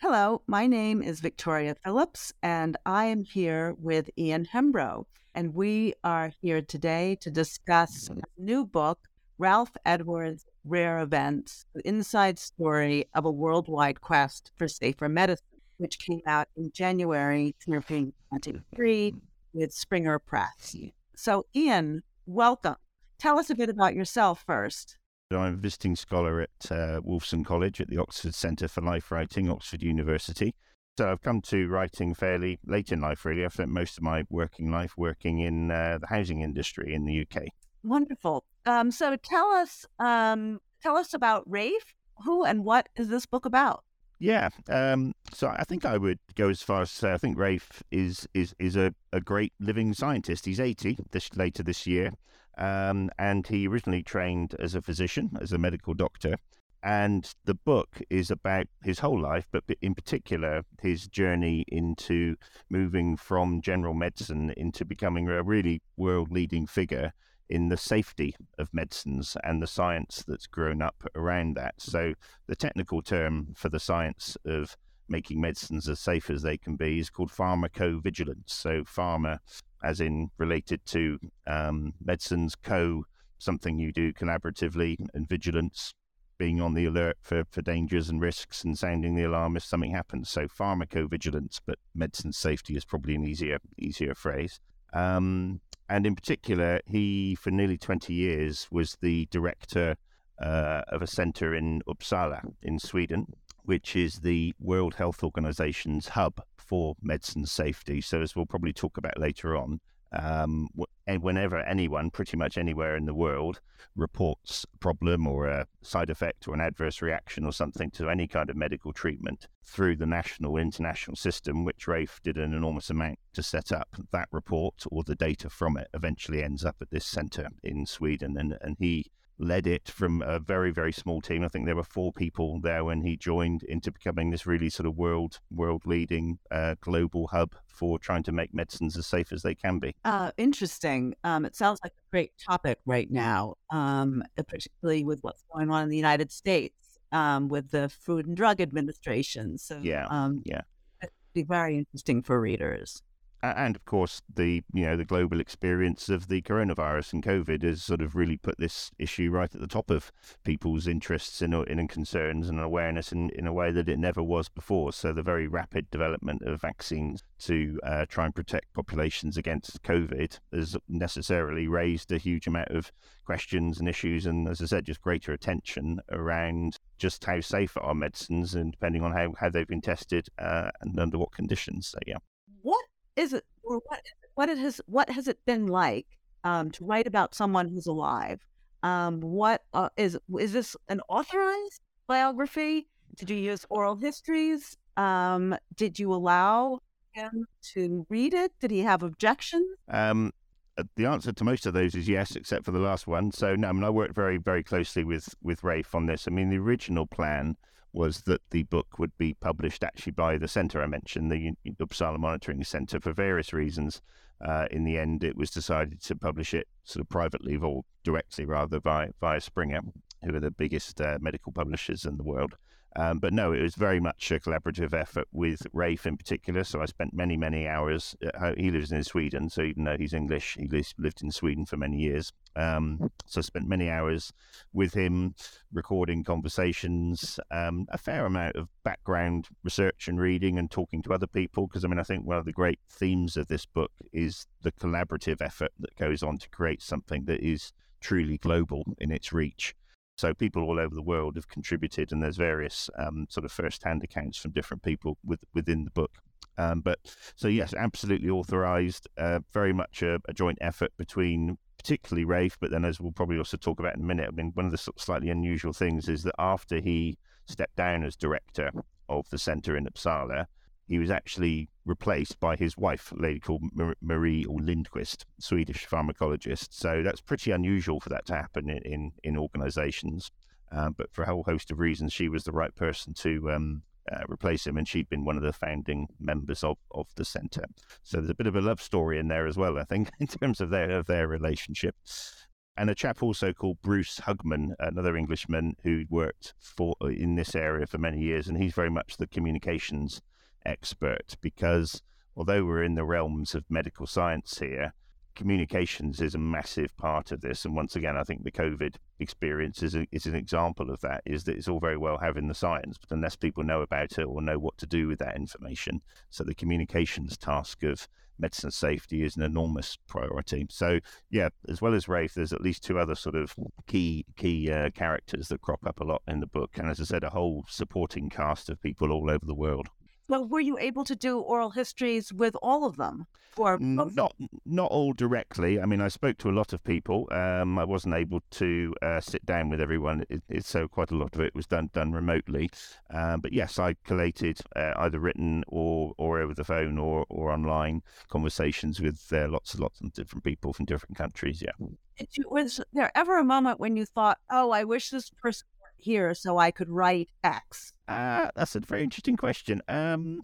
Hello, my name is Victoria Phillips, and I am here with Ian Hembrow. And we are here today to discuss a new book, Ralph Edwards' Rare Events The Inside Story of a Worldwide Quest for Safer Medicine, which came out in January 2023 with Springer Press. So, Ian, welcome. Tell us a bit about yourself first. I'm a visiting scholar at uh, Wolfson College at the Oxford Centre for Life Writing, Oxford University. So I've come to writing fairly late in life, really. I've spent most of my working life working in uh, the housing industry in the UK. Wonderful. Um, so tell us, um, tell us about Rafe. Who and what is this book about? Yeah, um, so I think I would go as far as to say I think Rafe is is is a, a great living scientist. He's 80 this later this year. Um, and he originally trained as a physician, as a medical doctor. And the book is about his whole life, but in particular, his journey into moving from general medicine into becoming a really world leading figure in the safety of medicines and the science that's grown up around that. So, the technical term for the science of making medicines as safe as they can be is called pharmacovigilance. So, pharma as in related to um, medicines, co, something you do collaboratively, and vigilance, being on the alert for, for dangers and risks and sounding the alarm if something happens. So pharmacovigilance, but medicine safety is probably an easier easier phrase. Um, and in particular, he for nearly 20 years was the director uh, of a centre in Uppsala in Sweden, which is the World Health Organization's hub for medicine safety. So, as we'll probably talk about later on, um, whenever anyone, pretty much anywhere in the world, reports a problem or a side effect or an adverse reaction or something to any kind of medical treatment through the national international system, which Rafe did an enormous amount to set up, that report or the data from it eventually ends up at this centre in Sweden. And, and he led it from a very very small team. I think there were four people there when he joined into becoming this really sort of world world leading uh, global hub for trying to make medicines as safe as they can be. Uh, interesting. Um, it sounds like a great topic right now, um, particularly with what's going on in the United States um, with the Food and Drug Administration. So yeah, um, yeah, it'd be very interesting for readers and of course the you know the global experience of the coronavirus and COVID has sort of really put this issue right at the top of people's interests and, concerns and awareness in, in a way that it never was before. So the very rapid development of vaccines to uh, try and protect populations against COVID has necessarily raised a huge amount of questions and issues, and as I said, just greater attention around just how safe are medicines and depending on how, how they've been tested uh, and under what conditions. So yeah. Is it or what what it has what has it been like um, to write about someone who's alive? Um, what uh, is is this an authorized biography? Did you use oral histories? Um, did you allow him to read it? Did he have objections? Um, uh, the answer to most of those is yes, except for the last one. So no, I mean I worked very very closely with with Rafe on this. I mean the original plan was that the book would be published actually by the centre I mentioned, the Uppsala Monitoring Centre, for various reasons. Uh, in the end, it was decided to publish it sort of privately or directly, rather, via, via Springer, who are the biggest uh, medical publishers in the world. Um, but no, it was very much a collaborative effort with Rafe in particular. So I spent many, many hours. he lives in Sweden, so even though he's English, he lived in Sweden for many years. Um, so I spent many hours with him recording conversations, um, a fair amount of background research and reading and talking to other people. Because I mean, I think one of the great themes of this book is the collaborative effort that goes on to create something that is truly global in its reach. So people all over the world have contributed, and there's various um, sort of first-hand accounts from different people with, within the book. Um, but so yes, absolutely authorized. Uh, very much a, a, joint effort between particularly Rafe, but then as we'll probably also talk about in a minute. I mean, one of the slightly unusual things is that after he stepped down as director of the centre in Uppsala, he was actually replaced by his wife, a lady called Marie or Lindquist, Swedish pharmacologist. So that's pretty unusual for that to happen in in, in organisations. Um, but for a whole host of reasons, she was the right person to um, uh, replace him, and she'd been one of the founding members of, of the centre. So there's a bit of a love story in there as well, I think, in terms of their of their relationship. And a chap also called Bruce Hugman, another Englishman who worked for in this area for many years, and he's very much the communications expert because although we're in the realms of medical science here, communications is a massive part of this. And once again, I think the COVID experience is, a, is an example of that, is that it's all very well having the science, but unless people know about it or know what to do with that information. So the communications task of medicine safety is an enormous priority. So yeah, as well as Rafe, there's at least two other sort of key key uh, characters that crop up a lot in the book, and as I said, a whole supporting cast of people all over the world. Well, were you able to do oral histories with all of them? Or not not all directly. I mean, I spoke to a lot of people. Um, I wasn't able to uh, sit down with everyone. It, it, so quite a lot of it was done done remotely. Um, but yes, I collated uh, either written or or over the phone or or online conversations with uh, lots and lots of different people from different countries. Yeah. Was there ever a moment when you thought, "Oh, I wish this person here so I could write X? Uh, that's a very interesting question. Um,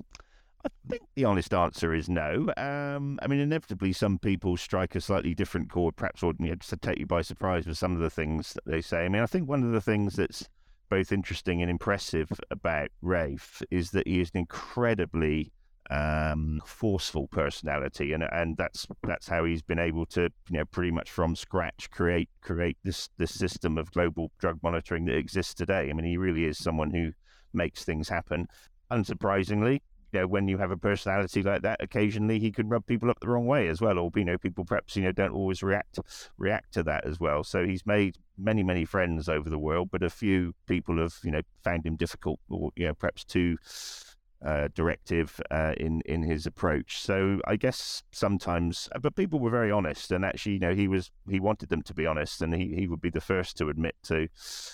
I think the honest answer is no. Um, I mean, inevitably, some people strike a slightly different chord, perhaps, or you know, to take you by surprise with some of the things that they say. I mean, I think one of the things that's both interesting and impressive about Rafe is that he is an incredibly um, forceful personality, and and that's that's how he's been able to you know pretty much from scratch create create this this system of global drug monitoring that exists today. I mean, he really is someone who makes things happen. Unsurprisingly, you know, when you have a personality like that, occasionally he can rub people up the wrong way as well, or you know, people perhaps you know don't always react react to that as well. So he's made many many friends over the world, but a few people have you know found him difficult, or you know, perhaps too uh, directive uh, in in his approach. So I guess sometimes, uh, but people were very honest, and actually, you know, he was he wanted them to be honest, and he, he would be the first to admit to,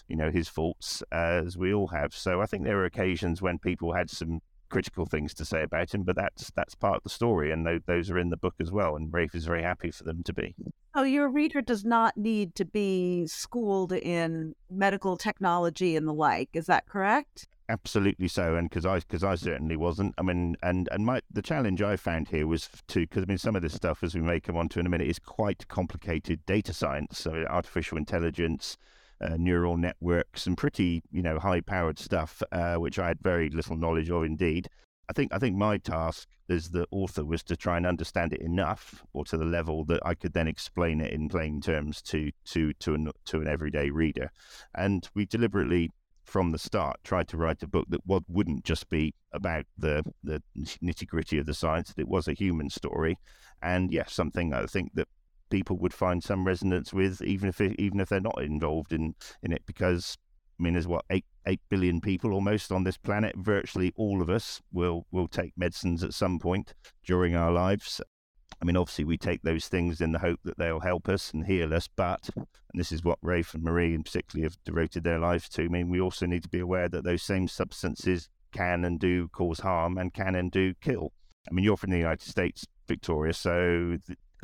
you know, his faults, as we all have. So I think there were occasions when people had some critical things to say about him, but that's that's part of the story, and those, those are in the book as well. And Rafe is very happy for them to be. Oh, your reader does not need to be schooled in medical technology and the like. Is that correct? Absolutely so, and because I because I certainly wasn't. I mean, and and my the challenge I found here was to because I mean some of this stuff, as we may come on to in a minute, is quite complicated data science, so artificial intelligence, uh, neural networks, and pretty you know high powered stuff, uh, which I had very little knowledge of indeed. I think I think my task as the author was to try and understand it enough, or to the level that I could then explain it in plain terms to to to an, to an everyday reader. And we deliberately from the start tried to write a book that wouldn't just be about the the nitty gritty of the science. That it was a human story, and yes, something I think that people would find some resonance with, even if it, even if they're not involved in in it, because I mean, there's what eight eight billion people almost on this planet. Virtually all of us will will take medicines at some point during our lives. I mean, obviously, we take those things in the hope that they'll help us and heal us. But, and this is what Rafe and Marie, in particularly, have devoted their lives to. I mean, we also need to be aware that those same substances can and do cause harm and can and do kill. I mean, you're from the United States, Victoria, so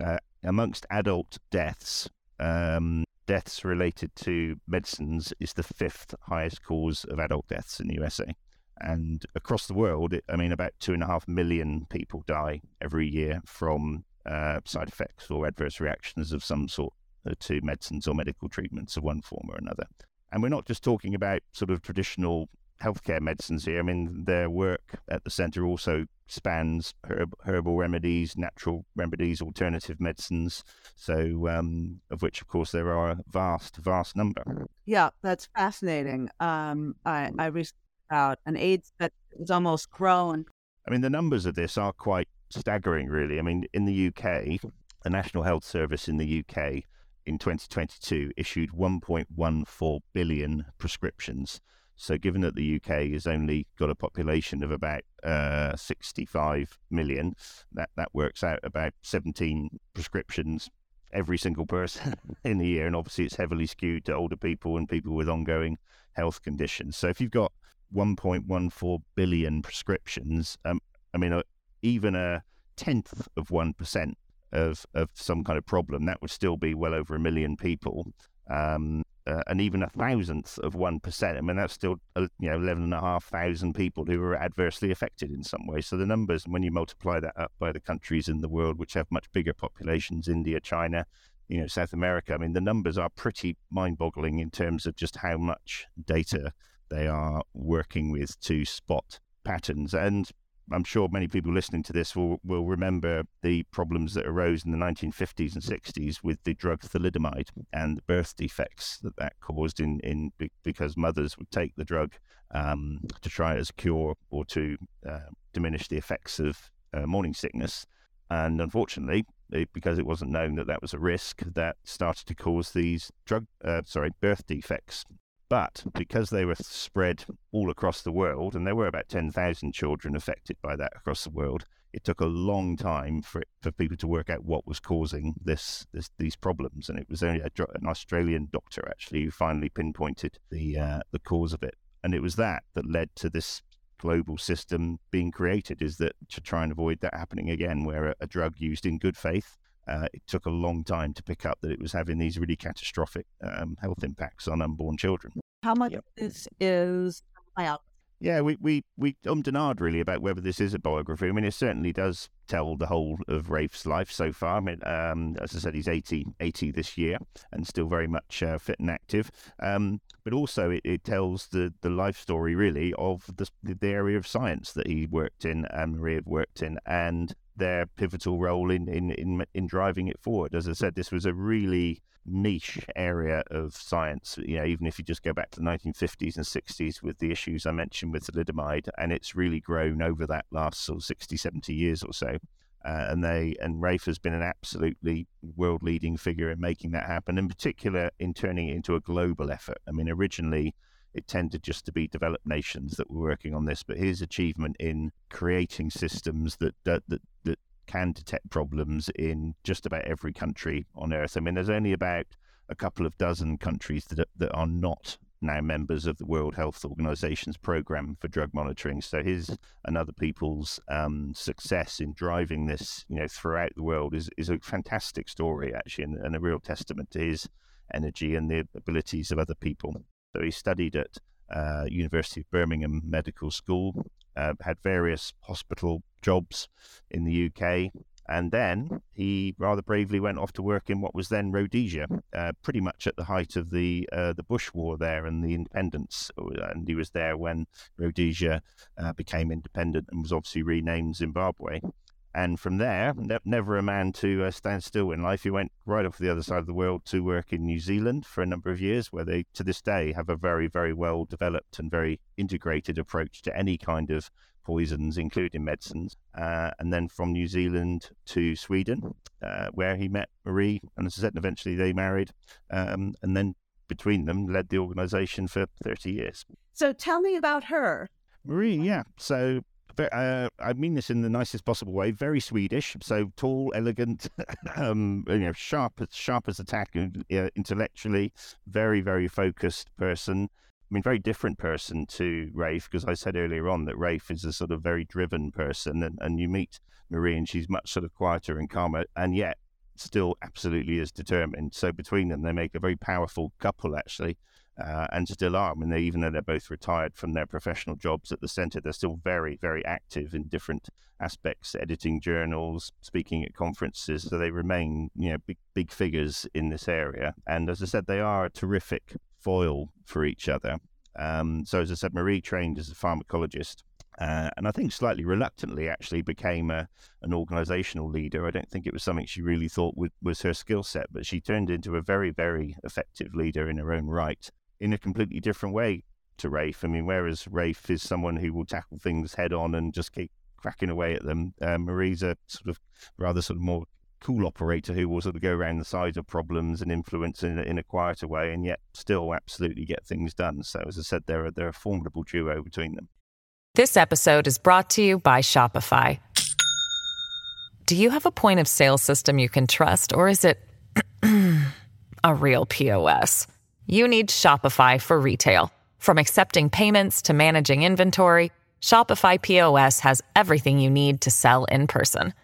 uh, amongst adult deaths, um, deaths related to medicines is the fifth highest cause of adult deaths in the USA. And across the world, I mean, about two and a half million people die every year from uh, side effects or adverse reactions of some sort uh, to medicines or medical treatments of one form or another. And we're not just talking about sort of traditional healthcare medicines here. I mean, their work at the centre also spans herb, herbal remedies, natural remedies, alternative medicines. So, um, of which, of course, there are a vast, vast number. Yeah, that's fascinating. Um, I, I recently about an AIDS that was almost grown. I mean, the numbers of this are quite staggering, really. I mean, in the UK, the National Health Service in the UK in 2022 issued 1.14 billion prescriptions so, given that the UK has only got a population of about uh, 65 million, that, that works out about 17 prescriptions every single person in the year. And obviously, it's heavily skewed to older people and people with ongoing health conditions. So, if you've got 1.14 billion prescriptions, um, I mean, uh, even a tenth of 1% of, of some kind of problem, that would still be well over a million people. Um, uh, and even a thousandth of 1%. I mean, that's still, uh, you know, 11,500 people who are adversely affected in some way. So the numbers, when you multiply that up by the countries in the world which have much bigger populations, India, China, you know, South America, I mean, the numbers are pretty mind boggling in terms of just how much data they are working with to spot patterns. And I'm sure many people listening to this will, will remember the problems that arose in the 1950s and 60s with the drug thalidomide and the birth defects that that caused in, in because mothers would take the drug um, to try as a cure or to uh, diminish the effects of uh, morning sickness. And unfortunately, it, because it wasn't known that that was a risk, that started to cause these drug, uh, sorry, birth defects but because they were spread all across the world, and there were about 10,000 children affected by that across the world, it took a long time for it, for people to work out what was causing this, this these problems. And it was only a, an Australian doctor actually who finally pinpointed the uh, the cause of it. And it was that that led to this global system being created. Is that to try and avoid that happening again, where a, a drug used in good faith uh, it took a long time to pick up that it was having these really catastrophic um, health impacts on unborn children. How much yep. this is biography? Yeah, we, we, we ummed and ahed really about whether this is a biography. I mean, it certainly does tell the whole of Rafe's life so far. I mean, um, as I said, he's 80, 80 this year and still very much uh, fit and active. Um, but also, it, it, tells the, the life story really of the, the area of science that he worked in and Maria worked in and their pivotal role in, in, in, in driving it forward. As I said, this was a really niche area of science. You know, even if you just go back to the 1950s and 60s with the issues I mentioned with thalidomide, and it's really grown over that last sort of 60, 70 years or so. Uh, and they and Rafe has been an absolutely world leading figure in making that happen, in particular in turning it into a global effort. I mean, originally it tended just to be developed nations that were working on this, but his achievement in creating systems that that that, that can detect problems in just about every country on Earth. I mean, there's only about a couple of dozen countries that are, that are not now members of the World Health Organization's program for drug monitoring. So his and other people's um, success in driving this, you know, throughout the world is is a fantastic story actually, and, and a real testament to his energy and the abilities of other people. So he studied at uh, University of Birmingham Medical School, uh, had various hospital jobs in the UK, and then he rather bravely went off to work in what was then Rhodesia, uh, pretty much at the height of the uh, the Bush War there and the independence. And he was there when Rhodesia uh, became independent and was obviously renamed Zimbabwe. And from there, never a man to uh, stand still in life. He went right off the other side of the world to work in New Zealand for a number of years, where they, to this day, have a very, very well developed and very integrated approach to any kind of poisons, including medicines. Uh, and then from New Zealand to Sweden, uh, where he met Marie, and as I said, eventually they married. Um, and then between them, led the organization for 30 years. So tell me about her. Marie, yeah. So uh, I mean this in the nicest possible way. Very Swedish, so tall, elegant, um, you know, sharp, sharp as a tack, uh, intellectually, very, very focused person. I mean, very different person to Rafe, because I said earlier on that Rafe is a sort of very driven person, and, and you meet Marie, and she's much sort of quieter and calmer, and yet still absolutely as determined. So between them, they make a very powerful couple, actually, uh, and still are. I mean, they, even though they're both retired from their professional jobs at the centre, they're still very, very active in different aspects, editing journals, speaking at conferences. So they remain, you know, big, big figures in this area. And as I said, they are a terrific foil for each other. Um, so as I said, Marie trained as a pharmacologist uh, and I think slightly reluctantly actually became a, an organizational leader. I don't think it was something she really thought would, was her skill set, but she turned into a very, very effective leader in her own right in a completely different way to Rafe. I mean, whereas Rafe is someone who will tackle things head on and just keep cracking away at them, uh, Marie's a sort of rather sort of more cool operator who will sort of go around the sides of problems and influence in, in a quieter way and yet still absolutely get things done. So, as I said, they're, they're a formidable duo between them. This episode is brought to you by Shopify. Do you have a point of sale system you can trust, or is it a real POS? You need Shopify for retail. From accepting payments to managing inventory, Shopify POS has everything you need to sell in person.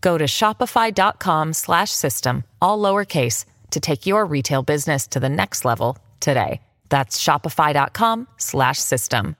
Go to shopify.com/system all lowercase to take your retail business to the next level today. That's shopify.com/system.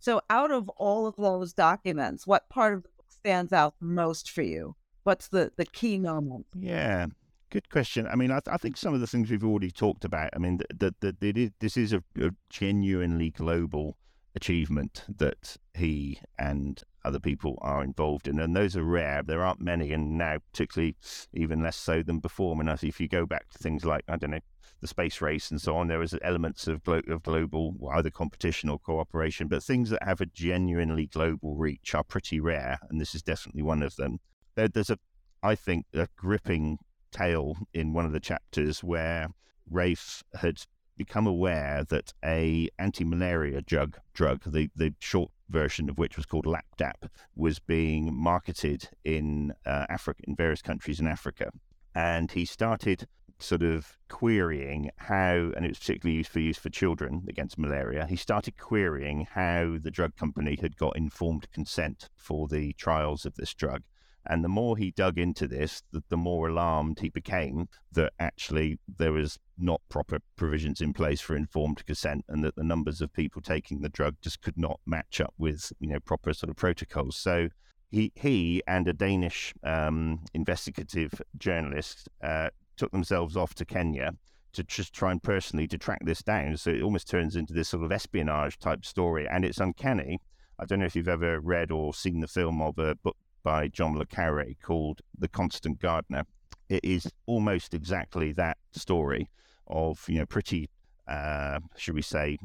So, out of all of those documents, what part of the book stands out most for you? What's the, the key moment? Yeah, good question. I mean, I, th- I think mm. some of the things we've already talked about. I mean, that that this is a, a genuinely global achievement that he and other people are involved in, and those are rare. There aren't many, and now particularly even less so than before. I mean, if you go back to things like I don't know the space race and so on, there was elements of, glo- of global either competition or cooperation, but things that have a genuinely global reach are pretty rare, and this is definitely one of them. There, there's a, I think, a gripping tale in one of the chapters where Rafe had become aware that a anti-malaria drug, drug the, the short version of which was called Lapdap, was being marketed in uh, Africa, in various countries in Africa. And he started sort of querying how, and it was particularly used for use for children against malaria, he started querying how the drug company had got informed consent for the trials of this drug. And the more he dug into this, the, the, more alarmed he became that actually there was not proper provisions in place for informed consent, and that the numbers of people taking the drug just could not match up with you know proper sort of protocols. So he he and a Danish um, investigative journalist uh, took themselves off to Kenya to just try and personally to track this down. So it almost turns into this sort of espionage type story, and it's uncanny. I don't know if you've ever read or seen the film of a book by John le Carre called The Constant Gardener. It is almost exactly that story of you know pretty, uh, should we say,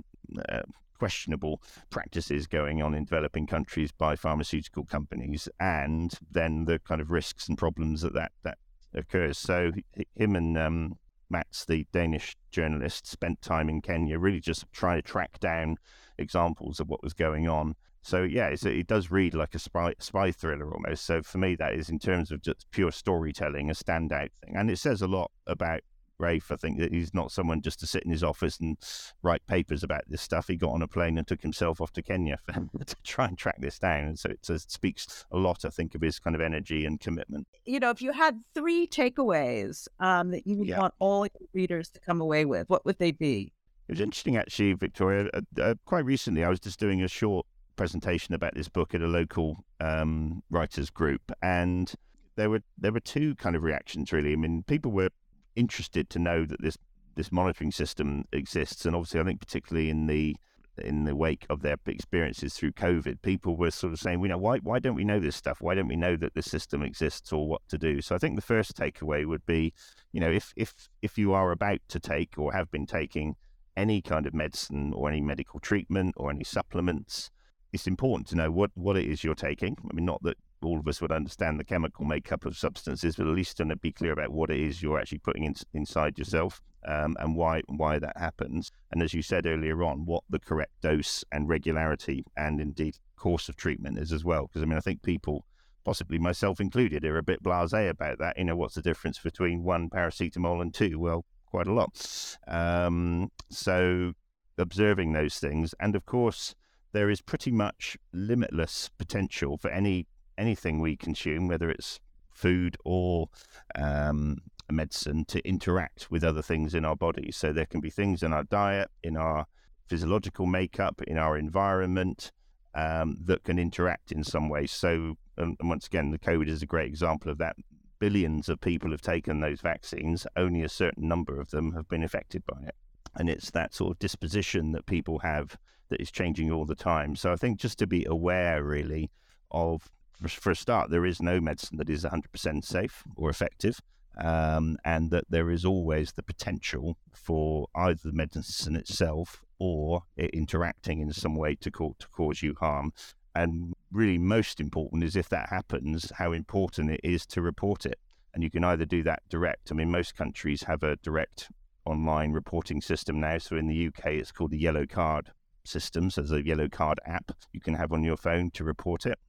uh, questionable practices going on in developing countries by pharmaceutical companies, and then the kind of risks and problems that that, that occurs. So him and um, Mats, the Danish journalist, spent time in Kenya really just trying to track down examples of what was going on. So yeah, it does read like a spy, spy thriller almost. So for me, that is in terms of just pure storytelling a standout thing, and it says a lot about Rafe. I think that he's not someone just to sit in his office and write papers about this stuff. He got on a plane and took himself off to Kenya for, to try and track this down. And so it, it speaks a lot, I think, of his kind of energy and commitment. You know, if you had three takeaways um, that you would yeah. want all your readers to come away with, what would they be? It was interesting, actually, Victoria. Uh, uh, quite recently, I was just doing a short presentation about this book at a local um, writers group, and there were there were two kind of reactions really. I mean, people were interested to know that this this monitoring system exists, and obviously, I think particularly in the in the wake of their experiences through COVID, people were sort of saying, "We know why why don't we know this stuff? Why don't we know that this system exists or what to do?" So I think the first takeaway would be, you know, if if if you are about to take or have been taking any kind of medicine or any medical treatment or any supplements, it's important to know what what it is you're taking. I mean, not that all of us would understand the chemical makeup of substances, but at least to be clear about what it is you're actually putting in, inside yourself um, and why why that happens. And as you said earlier on, what the correct dose and regularity and indeed course of treatment is as well. Because I mean, I think people, possibly myself included, are a bit blasé about that. You know, what's the difference between one paracetamol and two? Well, quite a lot. Um, so observing those things, and of course there is pretty much limitless potential for any anything we consume, whether it's food or um, medicine to interact with other things in our bodies. So there can be things in our diet, in our physiological makeup, in our environment um, that can interact in some way. So, and once again, the COVID is a great example of that. Billions of people have taken those vaccines, only a certain number of them have been affected by it. And it's that sort of disposition that people have that is changing all the time. So I think just to be aware, really, of for a start, there is no medicine that is 100% safe or effective um, and that there is always the potential for either the medicine itself or it interacting in some way to, co- to cause you harm. And really, most important is if that happens, how important it is to report it. And you can either do that direct. I mean, most countries have a direct online reporting system now. So in the UK, it's called the Yellow Card system. So there's a Yellow Card app you can have on your phone to report it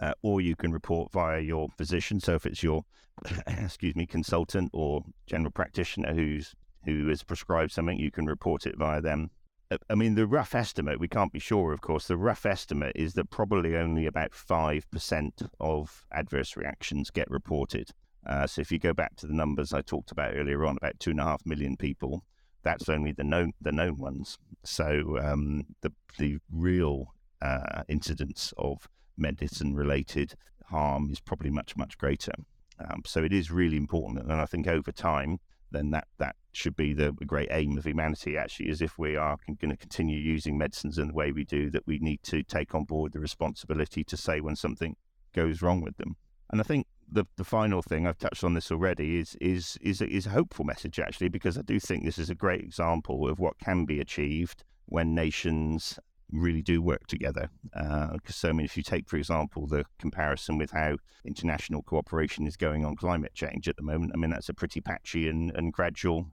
uh, or you can report via your physician. So if it's your, excuse me, consultant or general practitioner who's who has prescribed something, you can report it via them. Uh, I mean, the rough estimate, we can't be sure, of course, the rough estimate is that probably only about 5% of adverse reactions get reported. Uh, so if you go back to the numbers I talked about earlier on, about two and a half million people, that's only the known the known ones. So um, the the real uh, incidence of medicine related harm is probably much, much greater. Um, so it is really important. And I think over time, then that, that should be the great aim of humanity, actually, is if we are going to continue using medicines in the way we do, that we need to take on board the responsibility to say when something goes wrong with them. And I think the the final thing I've touched on this already is is is is a hopeful message actually because I do think this is a great example of what can be achieved when nations really do work together. Because uh, so, I mean, if you take, for example, the comparison with how international cooperation is going on climate change at the moment, I mean, that's a pretty patchy and, and gradual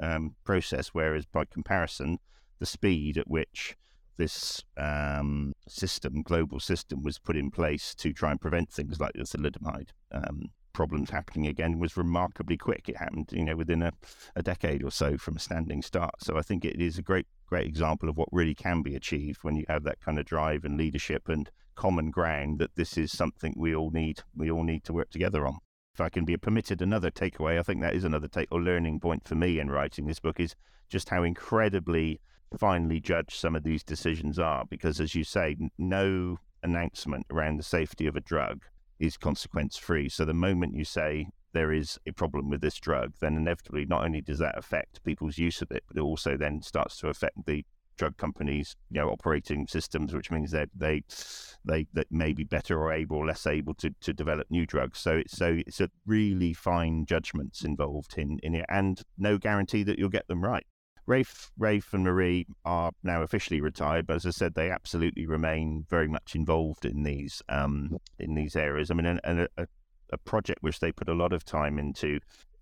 um, process. Whereas by comparison, the speed at which this um, system, global system, was put in place to try and prevent things like the thalidomide um, problems happening again was remarkably quick. It happened, you know, within a, a decade or so from a standing start. So I think it is a great great example of what really can be achieved when you have that kind of drive and leadership and common ground that this is something we all need we all need to work together on if i can be permitted another takeaway i think that is another take or learning point for me in writing this book is just how incredibly finely judge some of these decisions are because as you say no announcement around the safety of a drug is consequence free so the moment you say there is a problem with this drug, then inevitably not only does that affect people's use of it, but it also then starts to affect the drug companies, you know, operating systems, which means that they they that may be better or able or less able to, to develop new drugs. So it's so it's a really fine judgments involved in, in it and no guarantee that you'll get them right. Rafe, Rafe and Marie are now officially retired, but as I said, they absolutely remain very much involved in these um, in these areas. I mean, and, and a, a project which they put a lot of time into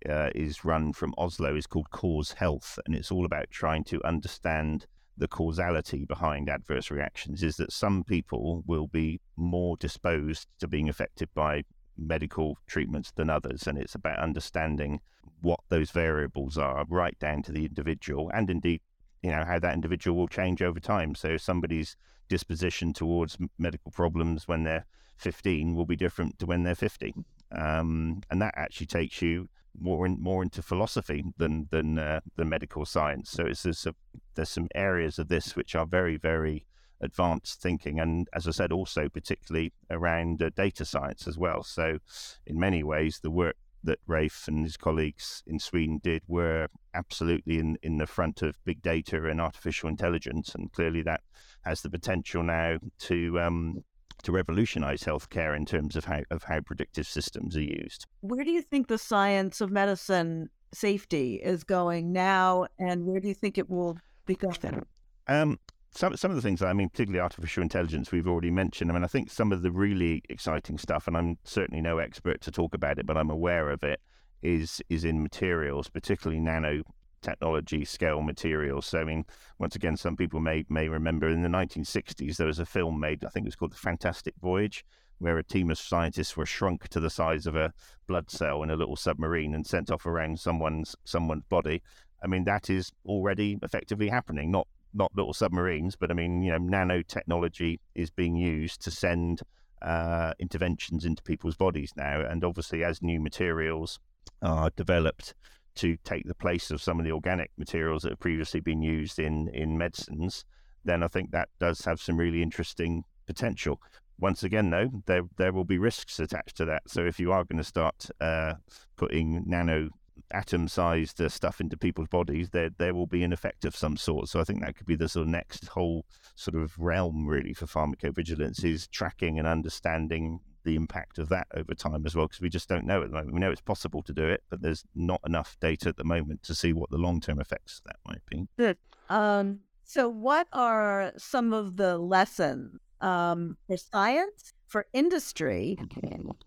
uh, is run from Oslo is called Cause Health, and it's all about trying to understand the causality behind adverse reactions. Is that some people will be more disposed to being affected by medical treatments than others, and it's about understanding what those variables are, right down to the individual, and indeed, you know, how that individual will change over time. So, somebody's disposition towards medical problems when they're 15 will be different to when they're 50 um, and that actually takes you more in, more into philosophy than than uh, the medical science. So it's there's, a, there's some areas of this which are very very advanced thinking, and as I said, also particularly around uh, data science as well. So in many ways, the work that Rafe and his colleagues in Sweden did were absolutely in, in the front of big data and artificial intelligence, and clearly that has the potential now to um, to revolutionize healthcare in terms of how of how predictive systems are used. Where do you think the science of medicine safety is going now, and where do you think it will be going? Um, some some of the things I mean, particularly artificial intelligence, we've already mentioned. I mean, I think some of the really exciting stuff, and I'm certainly no expert to talk about it, but I'm aware of it, is is in materials, particularly nano technology scale materials. So, I mean, once again, some people may may remember in the 1960s there was a film made, I think it was called The Fantastic Voyage, where a team of scientists were shrunk to the size of a blood cell in a little submarine and sent off around someone's someone's body. I mean, that is already effectively happening. Not not little submarines, but I mean, you know, nanotechnology is being used to send uh, interventions into people's bodies now. And obviously, as new materials are developed to take the place of some of the organic materials that have previously been used in, in medicines, then I think that does have some really interesting potential. Once again, though, there there will be risks attached to that. So if you are going to start uh, putting nano atom-sized uh, stuff into people's bodies, there there will be an effect of some sort. So I think that could be the sort of next whole sort of realm really for pharmacovigilance is tracking and understanding the impact of that over time as well, because we just don't know at the moment. We know it's possible to do it, but there's not enough data at the moment to see what the long-term effects of that might be. Good. Um, so, what are some of the lessons um, for science, for industry,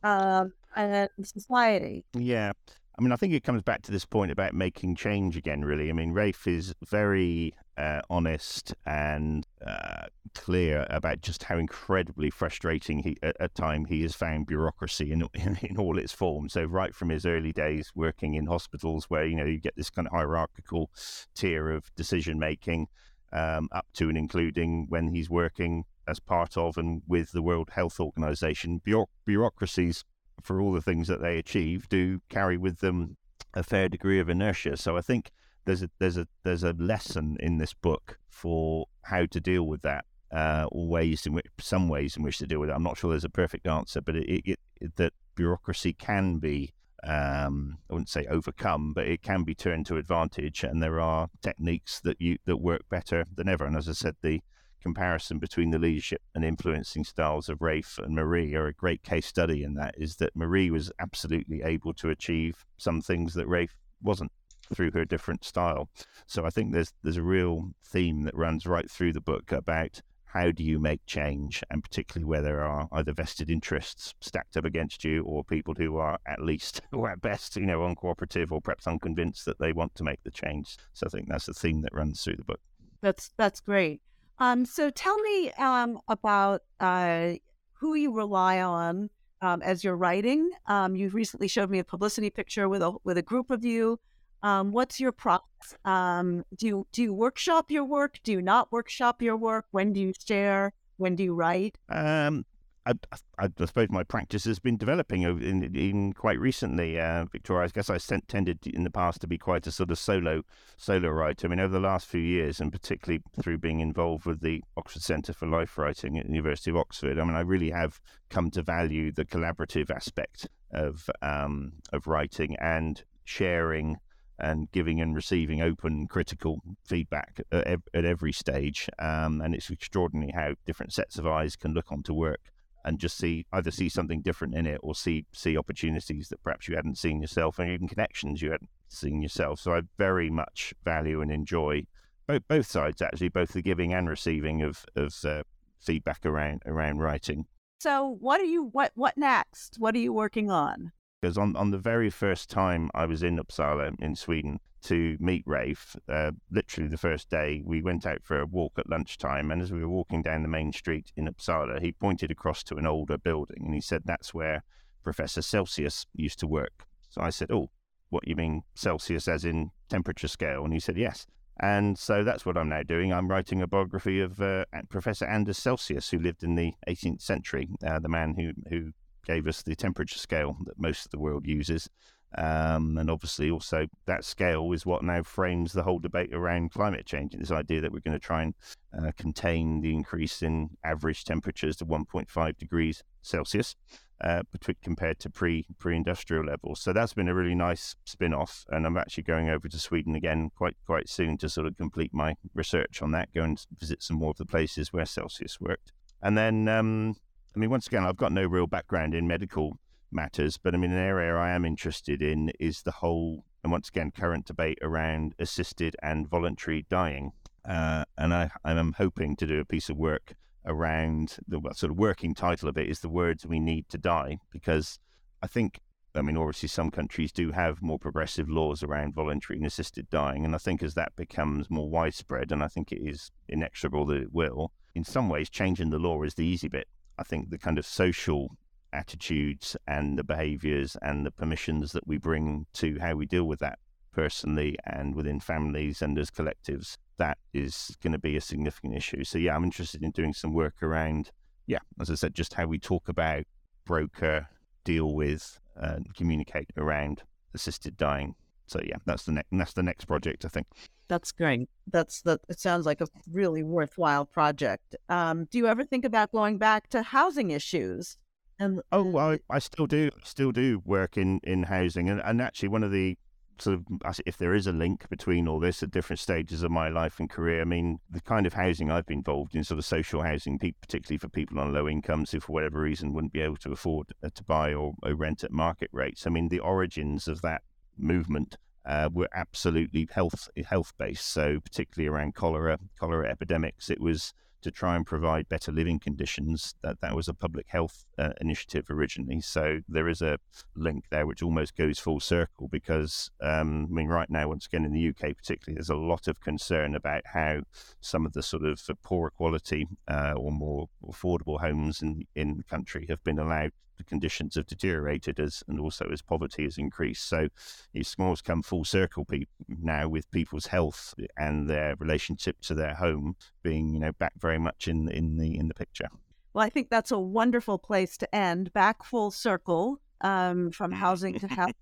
um, and society? Yeah. I mean, I think it comes back to this point about making change again, really. I mean, Rafe is very uh, honest and uh, clear about just how incredibly frustrating he, at, at time he has found bureaucracy in, in, in all its forms. So, right from his early days working in hospitals, where you know you get this kind of hierarchical tier of decision making, um, up to and including when he's working as part of and with the World Health Organization, bureaucracies for all the things that they achieve do carry with them a fair degree of inertia. So I think there's a there's a there's a lesson in this book for how to deal with that, uh, or ways in which some ways in which to deal with it. I'm not sure there's a perfect answer, but it, it, it that bureaucracy can be um, I wouldn't say overcome, but it can be turned to advantage, and there are techniques that you that work better than ever. And as I said, the comparison between the leadership and influencing styles of Rafe and Marie are a great case study in that is that Marie was absolutely able to achieve some things that Rafe wasn't through her different style. So I think there's there's a real theme that runs right through the book about how do you make change, and particularly where there are either vested interests stacked up against you or people who are at least or at best, you know, uncooperative or perhaps unconvinced that they want to make the change. So I think that's the theme that runs through the book. That's that's great. Um, so tell me um, about uh, who you rely on um, as you're writing. Um, you recently showed me a publicity picture with a with a group of you. Um, what's your process? Um, do you do you workshop your work? Do you not workshop your work? When do you share? When do you write? I, I, I, suppose my practice has been developing in, in quite recently, uh, Victoria. I guess I tended in the past to be quite a sort of solo solo writer. I mean, over the last few years, and particularly through being involved with the Oxford Centre for Life Writing at the University of Oxford, I mean, I really have come to value the collaborative aspect of um, of writing and sharing and giving and receiving open critical feedback at, at every stage. Um, and it's extraordinary how different sets of eyes can look onto work and just see either see something different in it or see see opportunities that perhaps you hadn't seen yourself and even connections you hadn't seen yourself. So I very much value and enjoy both, both sides actually, both the giving and receiving of of uh, feedback around around writing. So what are you what what next? What are you working on? Because on, on the very first time I was in Uppsala in Sweden to meet Rafe, uh, literally the first day, we went out for a walk at lunchtime. And as we were walking down the main street in Uppsala, he pointed across to an older building and he said, That's where Professor Celsius used to work. So I said, Oh, what you mean Celsius as in temperature scale? And he said, Yes. And so that's what I'm now doing. I'm writing a biography of uh, Professor Anders Celsius, who lived in the 18th century, uh, the man who, who gave us the temperature scale that most of the world uses. Um, and obviously, also that scale is what now frames the whole debate around climate change. This idea that we're going to try and uh, contain the increase in average temperatures to 1.5 degrees Celsius uh, between, compared to pre pre industrial levels. So that's been a really nice spin off. And I'm actually going over to Sweden again quite quite soon to sort of complete my research on that, go and visit some more of the places where Celsius worked. And then um, I mean, once again, I've got no real background in medical matters, but I mean, an area I am interested in is the whole, and once again, current debate around assisted and voluntary dying. Uh, and I, I'm hoping to do a piece of work around the sort of working title of it is the words we need to die, because I think, I mean, obviously, some countries do have more progressive laws around voluntary and assisted dying. And I think as that becomes more widespread, and I think it is inexorable that it will, in some ways, changing the law is the easy bit I think the kind of social attitudes and the behaviors and the permissions that we bring to how we deal with that personally and within families and as collectives, that is going to be a significant issue. So, yeah, I'm interested in doing some work around yeah, as I said, just how we talk about, broker, deal with, and communicate around assisted dying. So yeah, that's the next that's the next project I think. That's great. That's that. It sounds like a really worthwhile project. Um, do you ever think about going back to housing issues? And oh, well, I, I still do, still do work in in housing, and and actually one of the sort of if there is a link between all this at different stages of my life and career. I mean, the kind of housing I've been involved in, sort of social housing, particularly for people on low incomes who, for whatever reason, wouldn't be able to afford uh, to buy or, or rent at market rates. I mean, the origins of that movement uh, were absolutely health health based. So particularly around cholera cholera epidemics, it was to try and provide better living conditions. That that was a public health uh, initiative originally. So there is a link there which almost goes full circle because um, I mean right now once again in the UK particularly there's a lot of concern about how some of the sort of poorer quality uh, or more affordable homes in in the country have been allowed the conditions have deteriorated as and also as poverty has increased. So it's almost come full circle pe- now with people's health and their relationship to their home being you know back very much in in the in the picture. Well, I think that's a wonderful place to end. Back full circle um, from housing to health,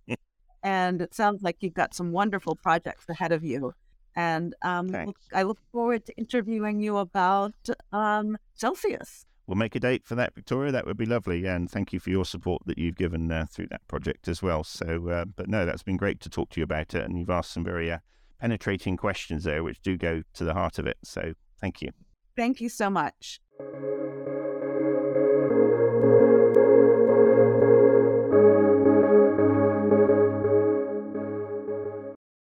and it sounds like you've got some wonderful projects ahead of you. And um, I look forward to interviewing you about um, Celsius we'll make a date for that, Victoria. That would be lovely. And thank you for your support that you've given uh, through that project as well. So, uh, but no, that's been great to talk to you about it. And you've asked some very uh, penetrating questions there, which do go to the heart of it. So, thank you. Thank you so much.